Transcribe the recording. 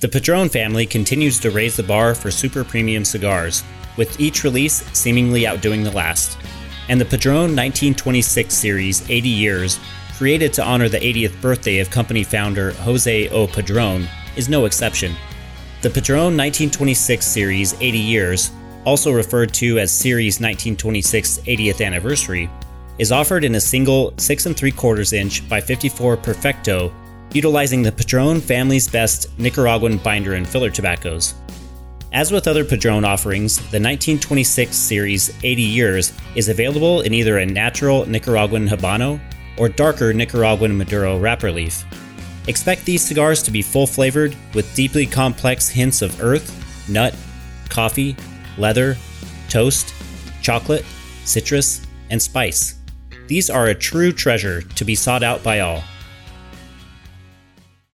The Padron family continues to raise the bar for super premium cigars, with each release seemingly outdoing the last. And the Padron 1926 series 80 years, created to honor the 80th birthday of company founder Jose O. Padron, is no exception. The Padron 1926 series 80 years, also referred to as Series 1926 80th Anniversary, is offered in a single 6 and 3 quarters inch by 54 Perfecto, utilizing the Padron family's best Nicaraguan binder and filler tobaccos. As with other Padron offerings, the 1926 series 80 years is available in either a natural Nicaraguan Habano or darker Nicaraguan Maduro wrapper leaf. Expect these cigars to be full flavored with deeply complex hints of earth, nut, coffee, leather, toast, chocolate, citrus, and spice. These are a true treasure to be sought out by all.